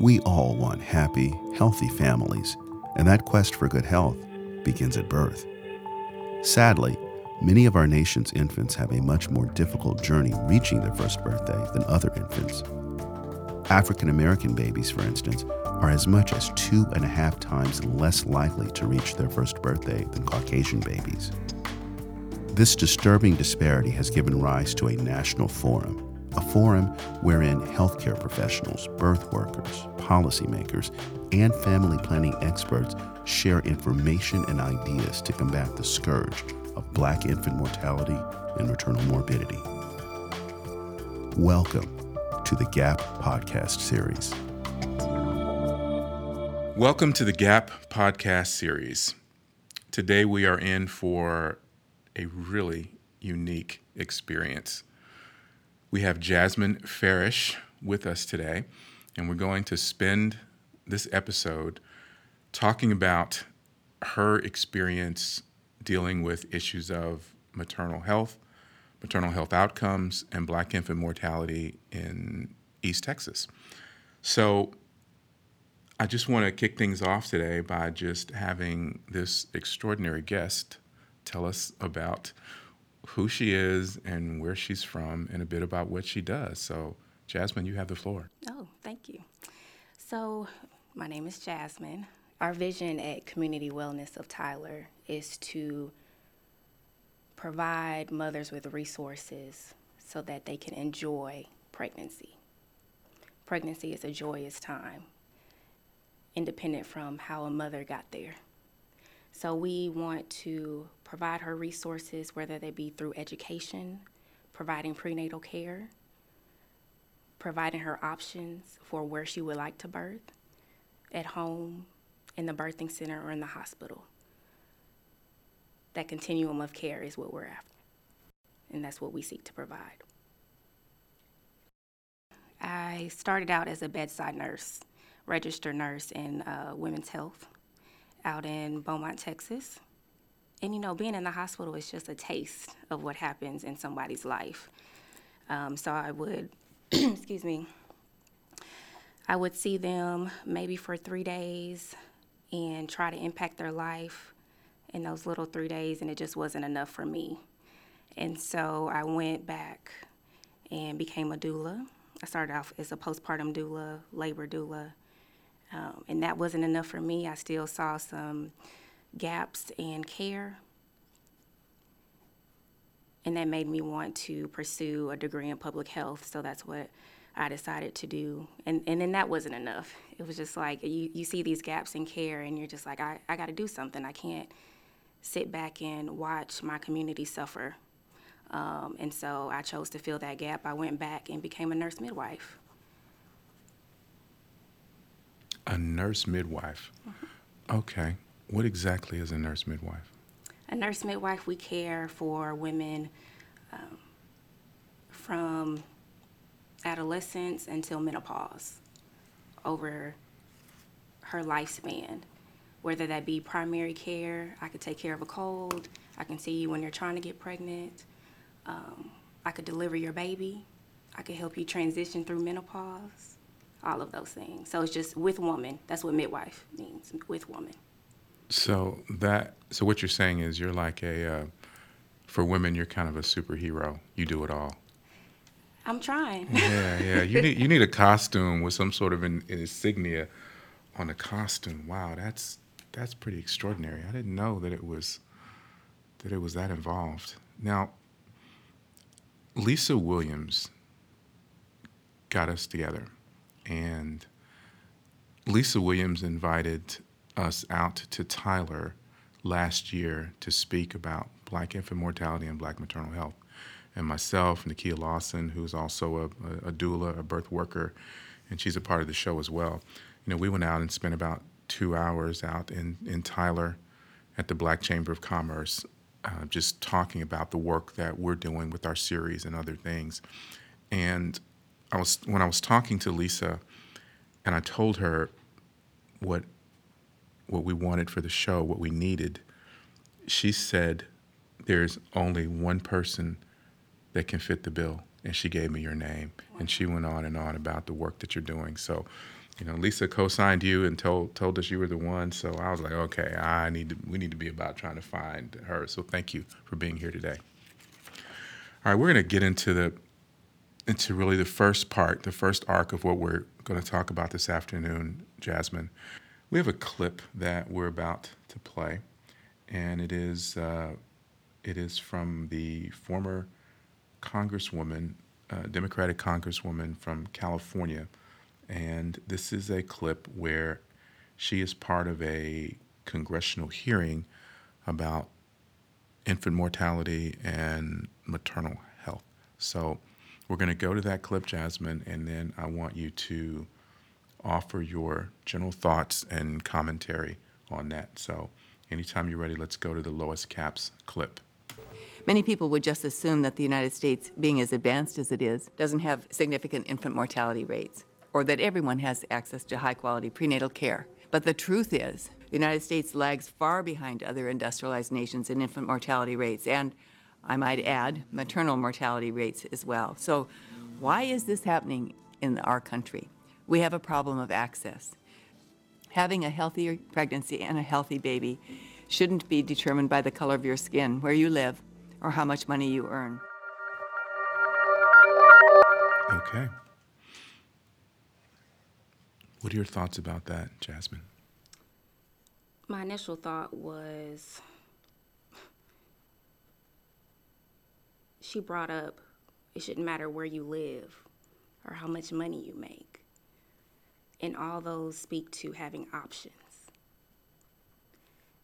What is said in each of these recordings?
We all want happy, healthy families, and that quest for good health begins at birth. Sadly, many of our nation's infants have a much more difficult journey reaching their first birthday than other infants. African American babies, for instance, are as much as two and a half times less likely to reach their first birthday than Caucasian babies. This disturbing disparity has given rise to a national forum, forum wherein healthcare professionals, birth workers, policymakers, and family planning experts share information and ideas to combat the scourge of black infant mortality and maternal morbidity. Welcome to the GAP podcast series. Welcome to the GAP podcast series. Today we are in for a really unique experience. We have Jasmine Farish with us today, and we're going to spend this episode talking about her experience dealing with issues of maternal health, maternal health outcomes, and black infant mortality in East Texas. So, I just want to kick things off today by just having this extraordinary guest tell us about who she is and where she's from and a bit about what she does. So, Jasmine, you have the floor. Oh, thank you. So, my name is Jasmine. Our vision at Community Wellness of Tyler is to provide mothers with resources so that they can enjoy pregnancy. Pregnancy is a joyous time, independent from how a mother got there. So we want to provide her resources, whether they be through education, providing prenatal care, providing her options for where she would like to birth, at home, in the birthing center, or in the hospital. That continuum of care is what we're after, and that's what we seek to provide. I started out as a bedside nurse, registered nurse in uh, women's health out in Beaumont, Texas. And you know, being in the hospital is just a taste of what happens in somebody's life. Um, so I would, excuse me, I would see them maybe for three days and try to impact their life in those little three days, and it just wasn't enough for me. And so I went back and became a doula. I started off as a postpartum doula, labor doula, um, and that wasn't enough for me. I still saw some gaps in care. And that made me want to pursue a degree in public health. So that's what I decided to do. And, and then that wasn't enough. It was just like you, you see these gaps in care, and you're just like, I, I got to do something. I can't sit back and watch my community suffer. Um, and so I chose to fill that gap. I went back and became a nurse midwife. A nurse midwife. Mm-hmm. Okay. What exactly is a nurse midwife? A nurse midwife, we care for women um, from adolescence until menopause over her lifespan. Whether that be primary care, I could take care of a cold, I can see you when you're trying to get pregnant, um, I could deliver your baby, I could help you transition through menopause all of those things. So it's just with woman. That's what midwife means, with woman. So that so what you're saying is you're like a uh, for women you're kind of a superhero. You do it all. I'm trying. yeah, yeah. You need you need a costume with some sort of an, an insignia on the costume. Wow, that's that's pretty extraordinary. I didn't know that it was that it was that involved. Now, Lisa Williams got us together and Lisa Williams invited us out to Tyler last year to speak about black infant mortality and black maternal health. And myself, Nakia Lawson, who's also a, a, doula, a birth worker, and she's a part of the show as well. You know, we went out and spent about two hours out in, in Tyler at the Black Chamber of Commerce, uh, just talking about the work that we're doing with our series and other things. And I was when I was talking to Lisa, and I told her what what we wanted for the show, what we needed. She said, "There's only one person that can fit the bill," and she gave me your name, and she went on and on about the work that you're doing. So, you know, Lisa co-signed you and told told us you were the one. So I was like, okay, I need to. We need to be about trying to find her. So thank you for being here today. All right, we're going to get into the into really the first part, the first arc of what we're going to talk about this afternoon, Jasmine. We have a clip that we're about to play, and it is uh, it is from the former Congresswoman, uh, Democratic Congresswoman from California, and this is a clip where she is part of a congressional hearing about infant mortality and maternal health. So we're going to go to that clip, Jasmine, and then I want you to offer your general thoughts and commentary on that. So anytime you're ready, let's go to the Lois Capps clip. Many people would just assume that the United States, being as advanced as it is, doesn't have significant infant mortality rates, or that everyone has access to high quality prenatal care. But the truth is, the United States lags far behind other industrialized nations in infant mortality rates, and I might add, maternal mortality rates as well. So, why is this happening in our country? We have a problem of access. Having a healthy pregnancy and a healthy baby shouldn't be determined by the color of your skin, where you live, or how much money you earn. Okay. What are your thoughts about that, Jasmine? My initial thought was she brought up it shouldn't matter where you live or how much money you make. And all those speak to having options.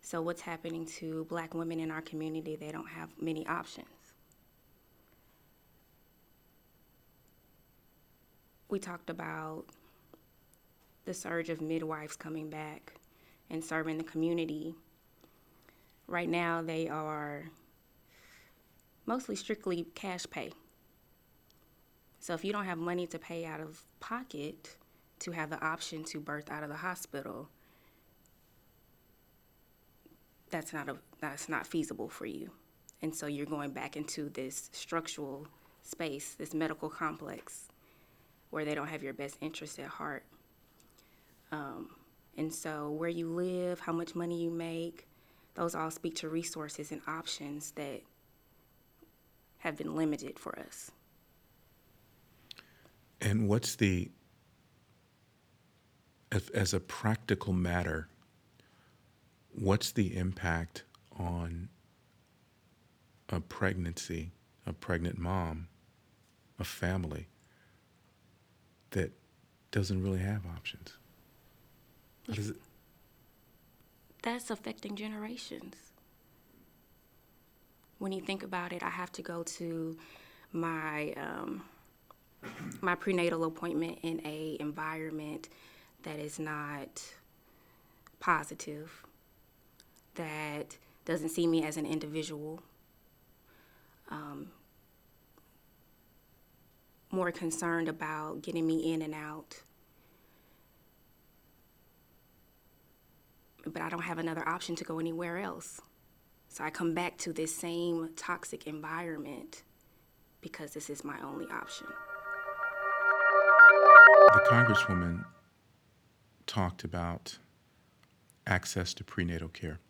So, what's happening to black women in our community? They don't have many options. We talked about the surge of midwives coming back and serving the community. Right now, they are mostly strictly cash pay. So if you don't have money to pay out of pocket to have the option to birth out of the hospital, that's not a that's not feasible for you. And so you're going back into this structural space, this medical complex where they don't have your best interest at heart. Um, and so where you live, how much money you make, those all speak to resources and options that have been limited for us. And what's the, as, a practical matter, what's the impact on a pregnancy, a pregnant mom, a family that doesn't really have options? It? That's affecting generations when you think about it, I have to go to my um, my prenatal appointment in a environment that is not positive, that doesn't see me as an individual, um, more concerned about getting me in and out. But I don't have another option to go anywhere else. So I come back to this same toxic environment because this is my only option. The Congresswoman talked about access to prenatal care.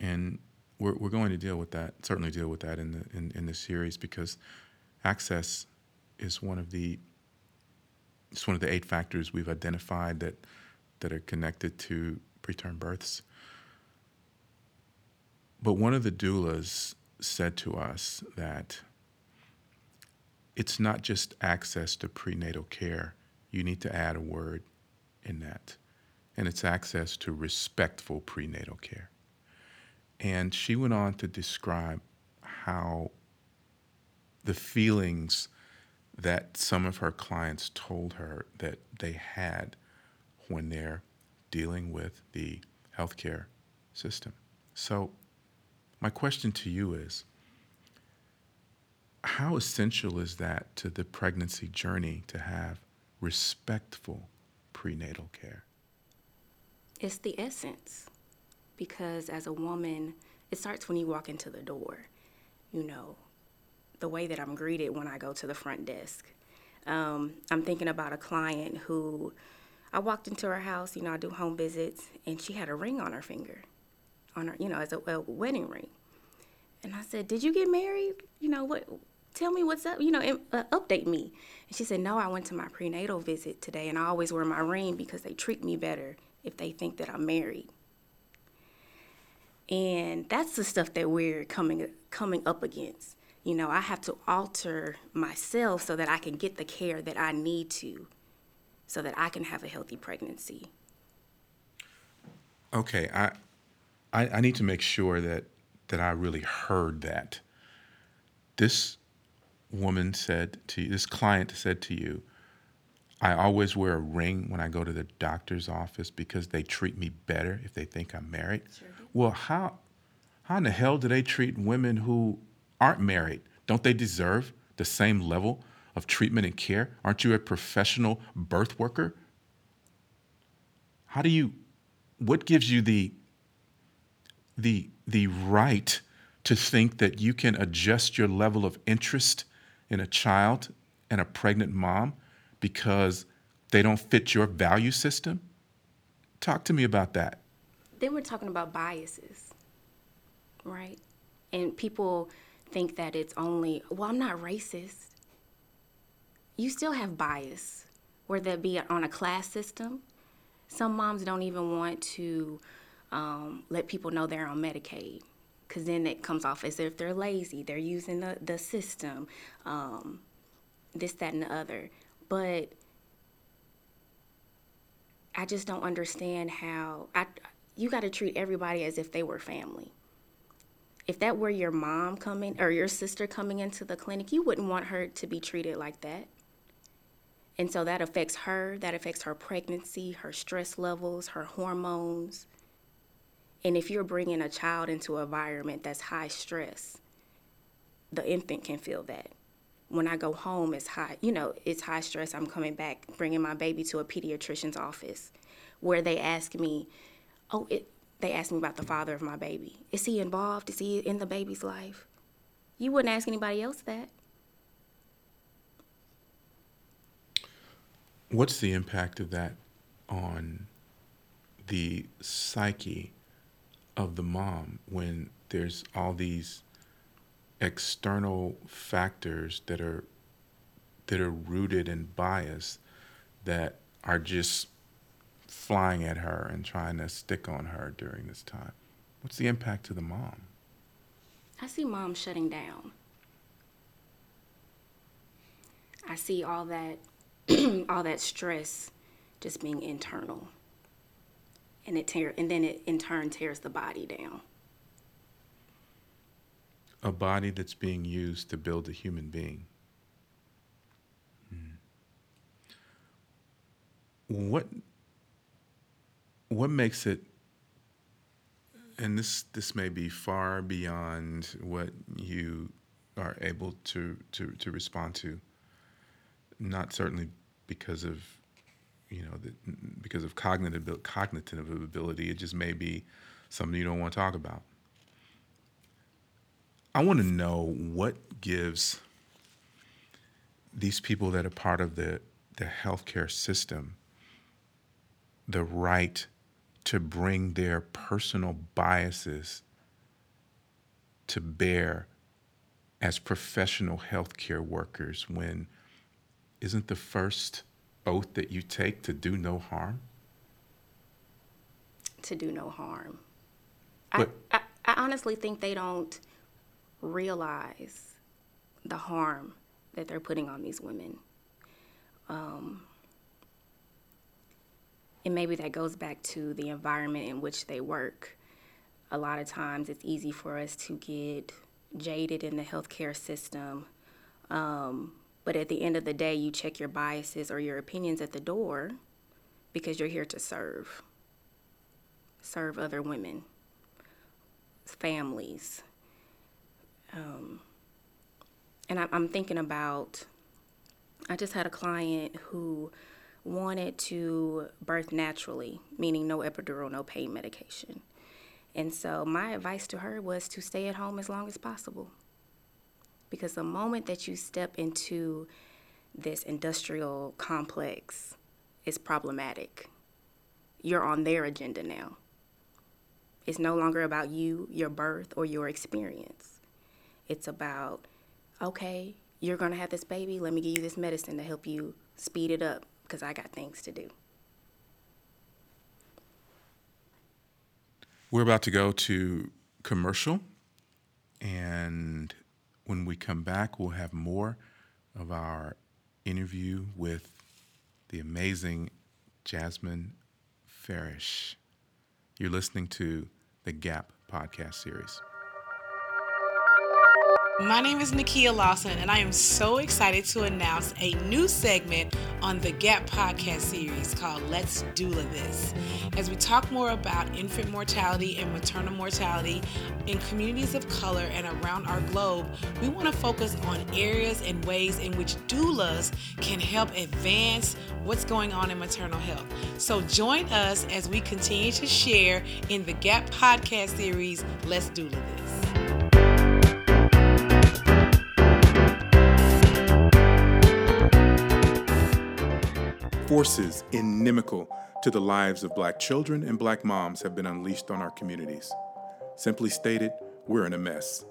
And we're, we're going to deal with that, certainly deal with that in the, in, in the series because access is one of the it's one of the eight factors we've identified that that are connected to preterm births. But one of the doulas said to us that it's not just access to prenatal care. You need to add a word in that. And it's access to respectful prenatal care. And she went on to describe how the feelings that some of her clients told her that they had when they're dealing with the healthcare system. So my question to you is how essential is that to the pregnancy journey to have respectful prenatal care? It's the essence because as a woman, it starts when you walk into the door. You know, the way that I'm greeted when I go to the front desk. Um, I'm thinking about a client who I walked into her house, you know, I do home visits, and she had a ring on her finger, on her, you know, as a, a wedding ring. And I said, "Did you get married? You know what? Tell me what's up. You know, uh, update me." And she said, "No, I went to my prenatal visit today, and I always wear my ring because they treat me better if they think that I'm married." And that's the stuff that we're coming coming up against. You know, I have to alter myself so that I can get the care that I need to so that I can have a healthy pregnancy. Okay, I, I, I need to make sure that that I really heard that. This woman said to you, this client said to you, I always wear a ring when I go to the doctor's office because they treat me better if they think I'm married. Sure well, how how in the hell do they treat women who aren't married? Don't they deserve the same level of treatment and care? Aren't you a professional birth worker? How do you what gives you the the the right to think that you can adjust your level of interest in a child and a pregnant mom because they don't fit your value system? Talk to me about that. Then we're talking about biases, right? And people think that it's only, well, I'm not racist you still have bias, whether it be on a class system. Some moms don't even want to um, let people know they're on Medicaid because then it comes off as if they're lazy, they're using the, the system, um, this, that, and the other. But I just don't understand how I, you got to treat everybody as if they were family. If that were your mom coming or your sister coming into the clinic, you wouldn't want her to be treated like that. And so that affects her, that affects her pregnancy, her stress levels, her hormones. And if you're bringing a child into an environment that's high stress, the infant can feel that. When I go home, it's high, you know, it's high stress. I'm coming back, bringing my baby to a pediatrician's office where they ask me, oh, it, they ask me about the father of my baby. Is he involved? Is he in the baby's life? You wouldn't ask anybody else that. What's the impact of that on the psyche of the mom when there's all these external factors that are that are rooted in bias that are just flying at her and trying to stick on her during this time. What's the impact to the mom? I see mom shutting down. I see all that all that stress just being internal. And it tear and then it in turn tears the body down. A body that's being used to build a human being. Hmm. What what makes it and this this may be far beyond what you are able to to, to respond to not certainly because of you know the, because of cognitive cognitive ability. It just may be something you don't want to talk about. I want to know what gives these people that are part of the the healthcare system the right to bring their personal biases to bear as professional healthcare workers when isn't the first oath that you take to do no harm? To do no harm. But, I, I, I honestly think they don't realize the harm that they're putting on these women. Um, and maybe that goes back to the environment in which they work. A lot of times it's easy for us to get jaded in the healthcare system um, but at the end of the day, you check your biases or your opinions at the door because you're here to serve. Serve other women, families. Um, and I, I'm thinking about, I just had a client who wanted to birth naturally, meaning no epidural, no pain medication. And so my advice to her was to stay at home as long as possible because the moment that you step into this industrial complex is problematic. You're on their agenda now. It's no longer about you, your birth, or your experience. It's about, okay, you're going to have this baby. Let me give you this medicine to help you speed it up because I got things to do. We're about to go to commercial, and when we come back, we'll have more of our interview with the amazing Jasmine Farish. You're listening to the Gap podcast series. My name is Nakia Lawson, and I am so excited to announce a new segment on the GAP podcast series called Let's Doula This. As we talk more about infant mortality and maternal mortality in communities of color and around our globe, we want to focus on areas and ways in which doulas can help advance what's going on in maternal health. So join us as we continue to share in the GAP podcast series, Let's Doula This. Forces inimical to the lives of black children and black moms have been unleashed on our communities. Simply stated, we're in a mess.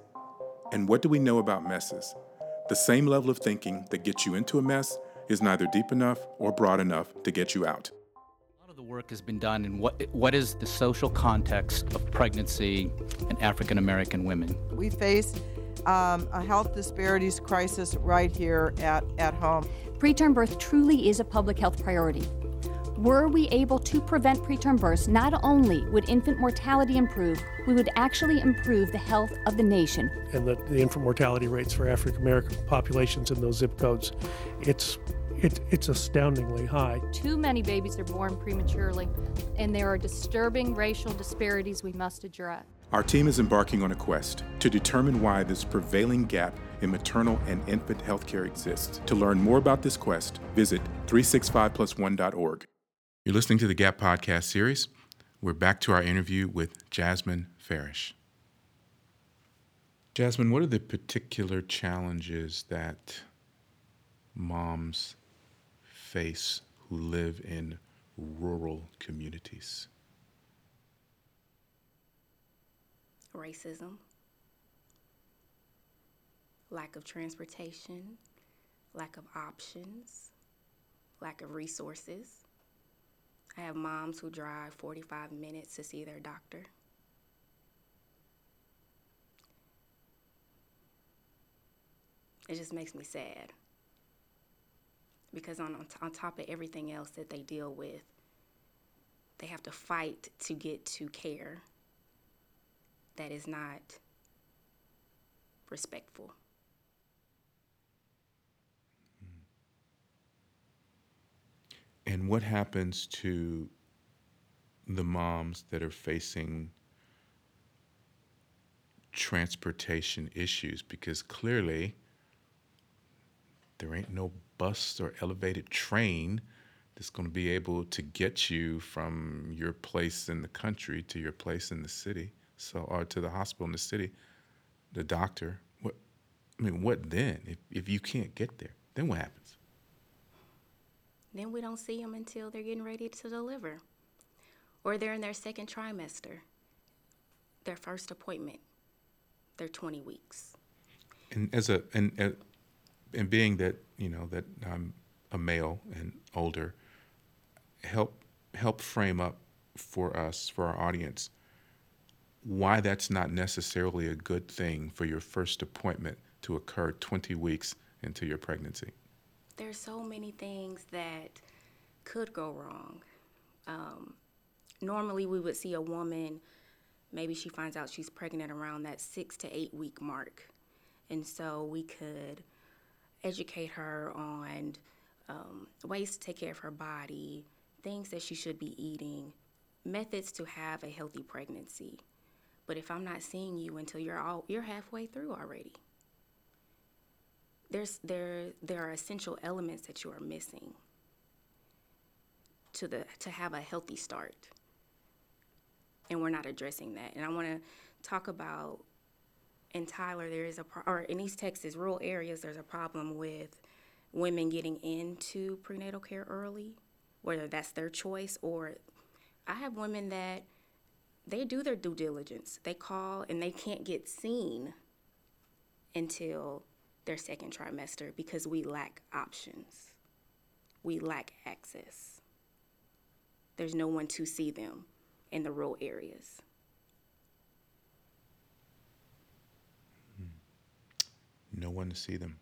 And what do we know about messes? The same level of thinking that gets you into a mess is neither deep enough or broad enough to get you out. A lot of the work has been done in what what is the social context of pregnancy in African American women. We face um, a health disparities crisis right here at, at home. Preterm birth truly is a public health priority. Were we able to prevent preterm births, not only would infant mortality improve, we would actually improve the health of the nation. And the, the infant mortality rates for African American populations in those zip codes, it's it, it's astoundingly high. Too many babies are born prematurely, and there are disturbing racial disparities we must address. Our team is embarking on a quest to determine why this prevailing gap in maternal and infant healthcare exists. To learn more about this quest, visit 365plus1.org. You're listening to the Gap Podcast series. We're back to our interview with Jasmine Farish. Jasmine, what are the particular challenges that moms face who live in rural communities? racism, lack of transportation, lack of options, lack of resources. I have moms who drive 45 minutes to see their doctor. It just makes me sad because on, on top of everything else that they deal with, they have to fight to get to care that is not respectful. And what happens to the moms that are facing transportation issues? Because clearly, there ain't no bus or elevated train that's going to be able to get you from your place in the country to your place in the city so or to the hospital in the city, the doctor. What I mean, what then? If if you can't get there, then what happens? Then we don't see them until they're getting ready to deliver, or they're in their second trimester, their first appointment. They're 20 weeks. And as a and and, and being that you know that I'm a male and older, help help frame up for us for our audience why that's not necessarily a good thing for your first appointment to occur 20 weeks into your pregnancy? There's so many things that could go wrong. Um, normally, we would see a woman, maybe she finds out she's pregnant around that six to eight week mark. And so we could educate her on um, ways to take care of her body, things that she should be eating, methods to have a healthy pregnancy. But if I'm not seeing you until you're all you're halfway through already. There's there there are essential elements that you are missing to the to have a healthy start. And we're not addressing that. And I want to talk about in Tyler there is a pro- or in East Texas rural areas there's a problem with women getting into prenatal care early whether that's their choice or I have women that they do their due diligence. They call and they can't get seen until their second trimester because we lack options. We lack access. There's no one to see them in the rural areas. Hmm. No one to see them.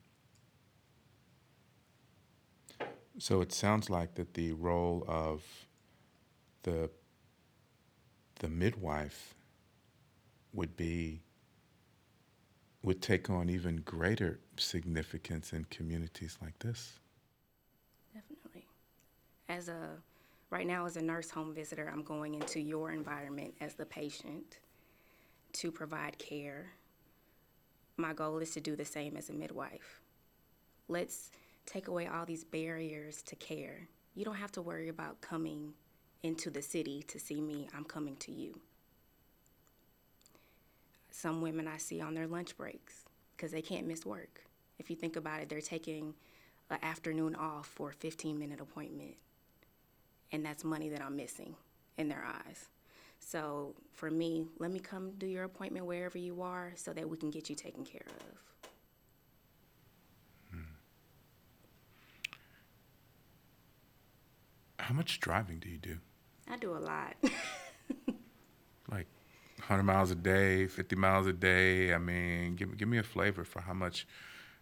So it sounds like that the role of the the midwife would be would take on even greater significance in communities like this. Definitely. As a right now as a nurse home visitor, I'm going into your environment as the patient to provide care. My goal is to do the same as a midwife. Let's take away all these barriers to care. You don't have to worry about coming into the city to see me. I'm coming to you. Some women I see on their lunch breaks because they can't miss work. If you think about it, they're taking an afternoon off for a 15 minute appointment. And that's money that I'm missing in their eyes. So for me, let me come do your appointment wherever you are so that we can get you taken care of. Hmm. How much driving do you do? I do a lot. Like 100 miles a day, 50 miles a day? I mean, give, give me a flavor for how much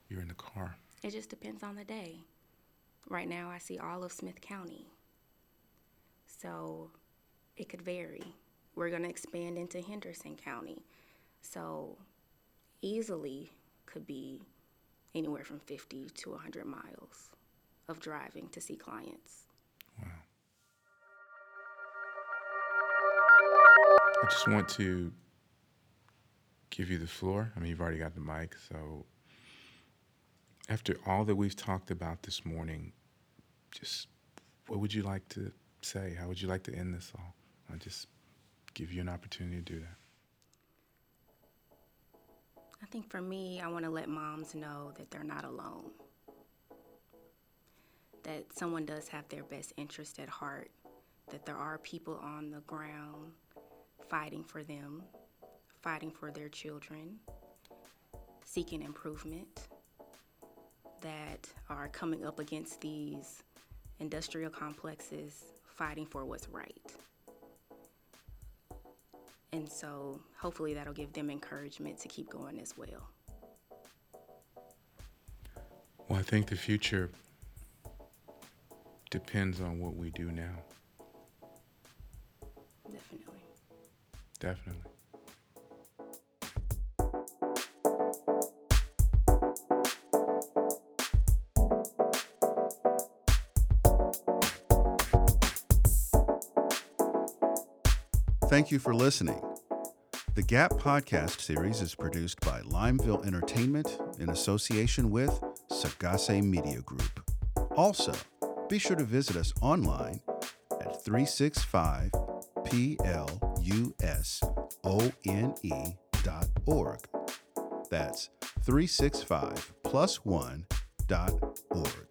you're in the car. it just depends on the day. Right now, I see all of Smith County. So it could vary. We're going to expand into Henderson County. So easily could be anywhere from 50 to 100 miles of driving to see clients. I just want to give you the floor. I mean, you've already got the mic, so after all that we've talked about this morning, just what would you like to say? How would you like to end this all? I'll just give you an opportunity to do that. I think for me, I want to let moms know that they're not alone. That someone does have their best interest at heart. That there are people on the ground fighting for them, fighting for their children, seeking improvement, that are coming up against these industrial complexes, fighting for what's right. And so hopefully that'll give them encouragement to keep going as well. Well, I think the future depends on what we do now. Definitely. Thank you for listening. The Gap podcast series is produced by Limeville Entertainment in association with Sagase Media Group. Also, be sure to visit us online at 365plusone.org. That's 365 plus one dot org.